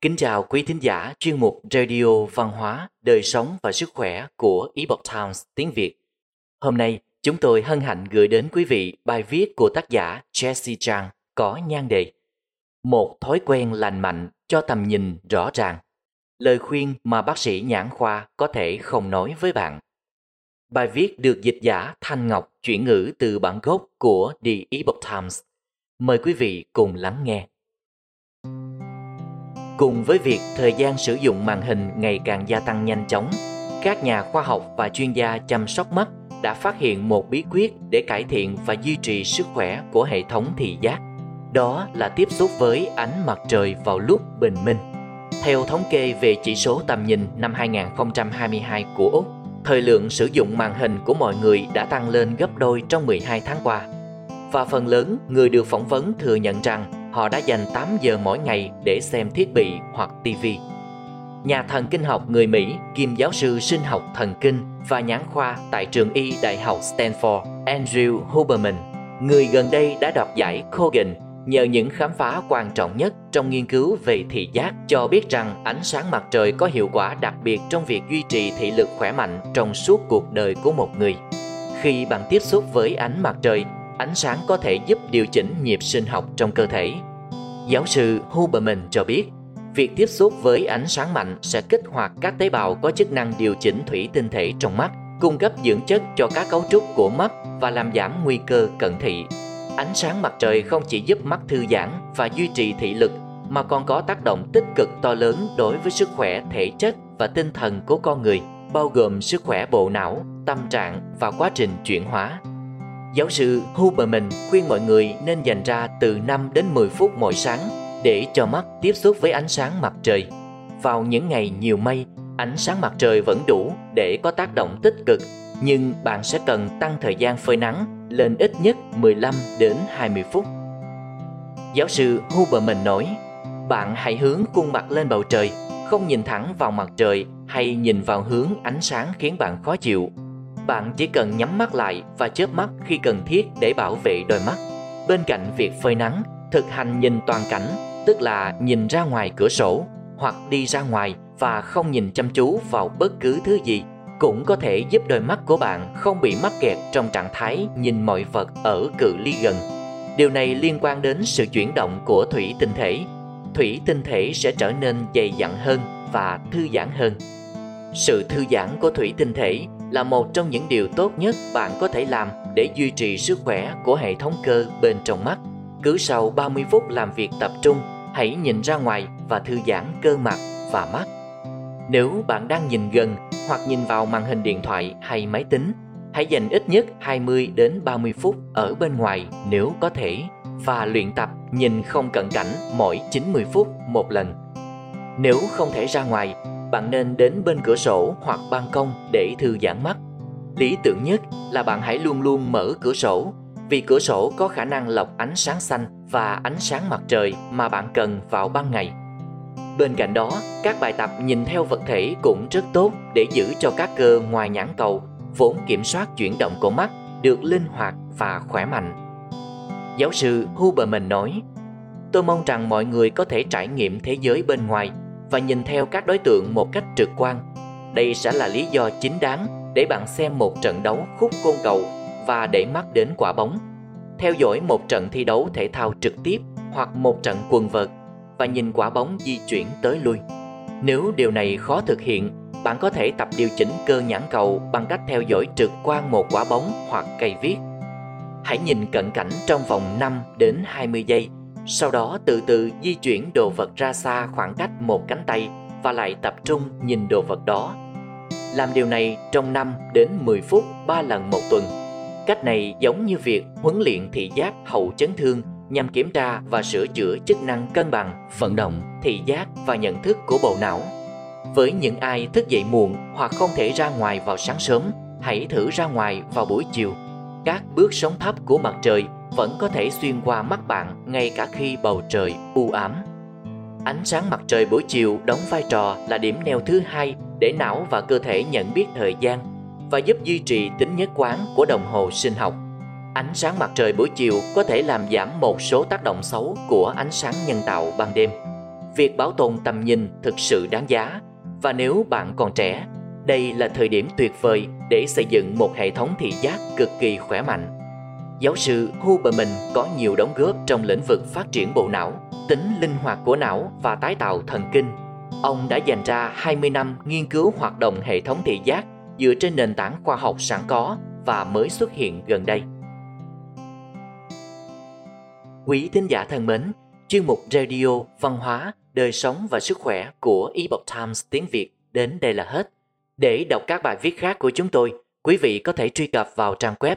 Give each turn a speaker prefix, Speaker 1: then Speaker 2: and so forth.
Speaker 1: Kính chào quý thính giả chuyên mục Radio Văn hóa, Đời sống và Sức khỏe của Epoch Times tiếng Việt. Hôm nay, chúng tôi hân hạnh gửi đến quý vị bài viết của tác giả Jesse Chang có nhan đề Một thói quen lành mạnh cho tầm nhìn rõ ràng. Lời khuyên mà bác sĩ nhãn khoa có thể không nói với bạn. Bài viết được dịch giả Thanh Ngọc chuyển ngữ từ bản gốc của The Epoch Times. Mời quý vị cùng lắng nghe. Cùng với việc thời gian sử dụng màn hình ngày càng gia tăng nhanh chóng, các nhà khoa học và chuyên gia chăm sóc mắt đã phát hiện một bí quyết để cải thiện và duy trì sức khỏe của hệ thống thị giác. Đó là tiếp xúc với ánh mặt trời vào lúc bình minh. Theo thống kê về chỉ số tầm nhìn năm 2022 của Úc, thời lượng sử dụng màn hình của mọi người đã tăng lên gấp đôi trong 12 tháng qua. Và phần lớn người được phỏng vấn thừa nhận rằng họ đã dành 8 giờ mỗi ngày để xem thiết bị hoặc TV. Nhà thần kinh học người Mỹ, kiêm giáo sư sinh học thần kinh và nhãn khoa tại trường y Đại học Stanford, Andrew Huberman, người gần đây đã đoạt giải Kogan nhờ những khám phá quan trọng nhất trong nghiên cứu về thị giác cho biết rằng ánh sáng mặt trời có hiệu quả đặc biệt trong việc duy trì thị lực khỏe mạnh trong suốt cuộc đời của một người. Khi bạn tiếp xúc với ánh mặt trời, ánh sáng có thể giúp điều chỉnh nhịp sinh học trong cơ thể. Giáo sư Huberman cho biết, việc tiếp xúc với ánh sáng mạnh sẽ kích hoạt các tế bào có chức năng điều chỉnh thủy tinh thể trong mắt, cung cấp dưỡng chất cho các cấu trúc của mắt và làm giảm nguy cơ cận thị. Ánh sáng mặt trời không chỉ giúp mắt thư giãn và duy trì thị lực mà còn có tác động tích cực to lớn đối với sức khỏe thể chất và tinh thần của con người, bao gồm sức khỏe bộ não, tâm trạng và quá trình chuyển hóa. Giáo sư Huberman khuyên mọi người nên dành ra từ 5 đến 10 phút mỗi sáng để cho mắt tiếp xúc với ánh sáng mặt trời. Vào những ngày nhiều mây, ánh sáng mặt trời vẫn đủ để có tác động tích cực, nhưng bạn sẽ cần tăng thời gian phơi nắng lên ít nhất 15 đến 20 phút. Giáo sư Huberman nói, bạn hãy hướng khuôn mặt lên bầu trời, không nhìn thẳng vào mặt trời hay nhìn vào hướng ánh sáng khiến bạn khó chịu bạn chỉ cần nhắm mắt lại và chớp mắt khi cần thiết để bảo vệ đôi mắt. Bên cạnh việc phơi nắng, thực hành nhìn toàn cảnh, tức là nhìn ra ngoài cửa sổ hoặc đi ra ngoài và không nhìn chăm chú vào bất cứ thứ gì cũng có thể giúp đôi mắt của bạn không bị mắc kẹt trong trạng thái nhìn mọi vật ở cự ly gần. Điều này liên quan đến sự chuyển động của thủy tinh thể. Thủy tinh thể sẽ trở nên dày dặn hơn và thư giãn hơn. Sự thư giãn của thủy tinh thể là một trong những điều tốt nhất bạn có thể làm để duy trì sức khỏe của hệ thống cơ bên trong mắt. Cứ sau 30 phút làm việc tập trung, hãy nhìn ra ngoài và thư giãn cơ mặt và mắt. Nếu bạn đang nhìn gần hoặc nhìn vào màn hình điện thoại hay máy tính, hãy dành ít nhất 20 đến 30 phút ở bên ngoài nếu có thể và luyện tập nhìn không cận cảnh mỗi 90 phút một lần. Nếu không thể ra ngoài, bạn nên đến bên cửa sổ hoặc ban công để thư giãn mắt. Lý tưởng nhất là bạn hãy luôn luôn mở cửa sổ vì cửa sổ có khả năng lọc ánh sáng xanh và ánh sáng mặt trời mà bạn cần vào ban ngày. Bên cạnh đó, các bài tập nhìn theo vật thể cũng rất tốt để giữ cho các cơ ngoài nhãn cầu vốn kiểm soát chuyển động của mắt được linh hoạt và khỏe mạnh. Giáo sư Huberman nói, Tôi mong rằng mọi người có thể trải nghiệm thế giới bên ngoài và nhìn theo các đối tượng một cách trực quan. Đây sẽ là lý do chính đáng để bạn xem một trận đấu khúc côn cầu và để mắt đến quả bóng. Theo dõi một trận thi đấu thể thao trực tiếp hoặc một trận quần vợt và nhìn quả bóng di chuyển tới lui. Nếu điều này khó thực hiện, bạn có thể tập điều chỉnh cơ nhãn cầu bằng cách theo dõi trực quan một quả bóng hoặc cây viết. Hãy nhìn cận cảnh trong vòng 5 đến 20 giây sau đó từ từ di chuyển đồ vật ra xa khoảng cách một cánh tay và lại tập trung nhìn đồ vật đó. Làm điều này trong 5 đến 10 phút 3 lần một tuần. Cách này giống như việc huấn luyện thị giác hậu chấn thương nhằm kiểm tra và sửa chữa chức năng cân bằng, vận động, thị giác và nhận thức của bộ não. Với những ai thức dậy muộn hoặc không thể ra ngoài vào sáng sớm, hãy thử ra ngoài vào buổi chiều. Các bước sóng thấp của mặt trời vẫn có thể xuyên qua mắt bạn ngay cả khi bầu trời u ám. Ánh sáng mặt trời buổi chiều đóng vai trò là điểm neo thứ hai để não và cơ thể nhận biết thời gian và giúp duy trì tính nhất quán của đồng hồ sinh học. Ánh sáng mặt trời buổi chiều có thể làm giảm một số tác động xấu của ánh sáng nhân tạo ban đêm. việc bảo tồn tầm nhìn thực sự đáng giá và nếu bạn còn trẻ, đây là thời điểm tuyệt vời để xây dựng một hệ thống thị giác cực kỳ khỏe mạnh. Giáo sư Huberman có nhiều đóng góp trong lĩnh vực phát triển bộ não, tính linh hoạt của não và tái tạo thần kinh. Ông đã dành ra 20 năm nghiên cứu hoạt động hệ thống thị giác dựa trên nền tảng khoa học sẵn có và mới xuất hiện gần đây. Quý thính giả thân mến, chuyên mục Radio Văn hóa, Đời sống và Sức khỏe của Epoch Times tiếng Việt đến đây là hết. Để đọc các bài viết khác của chúng tôi, quý vị có thể truy cập vào trang web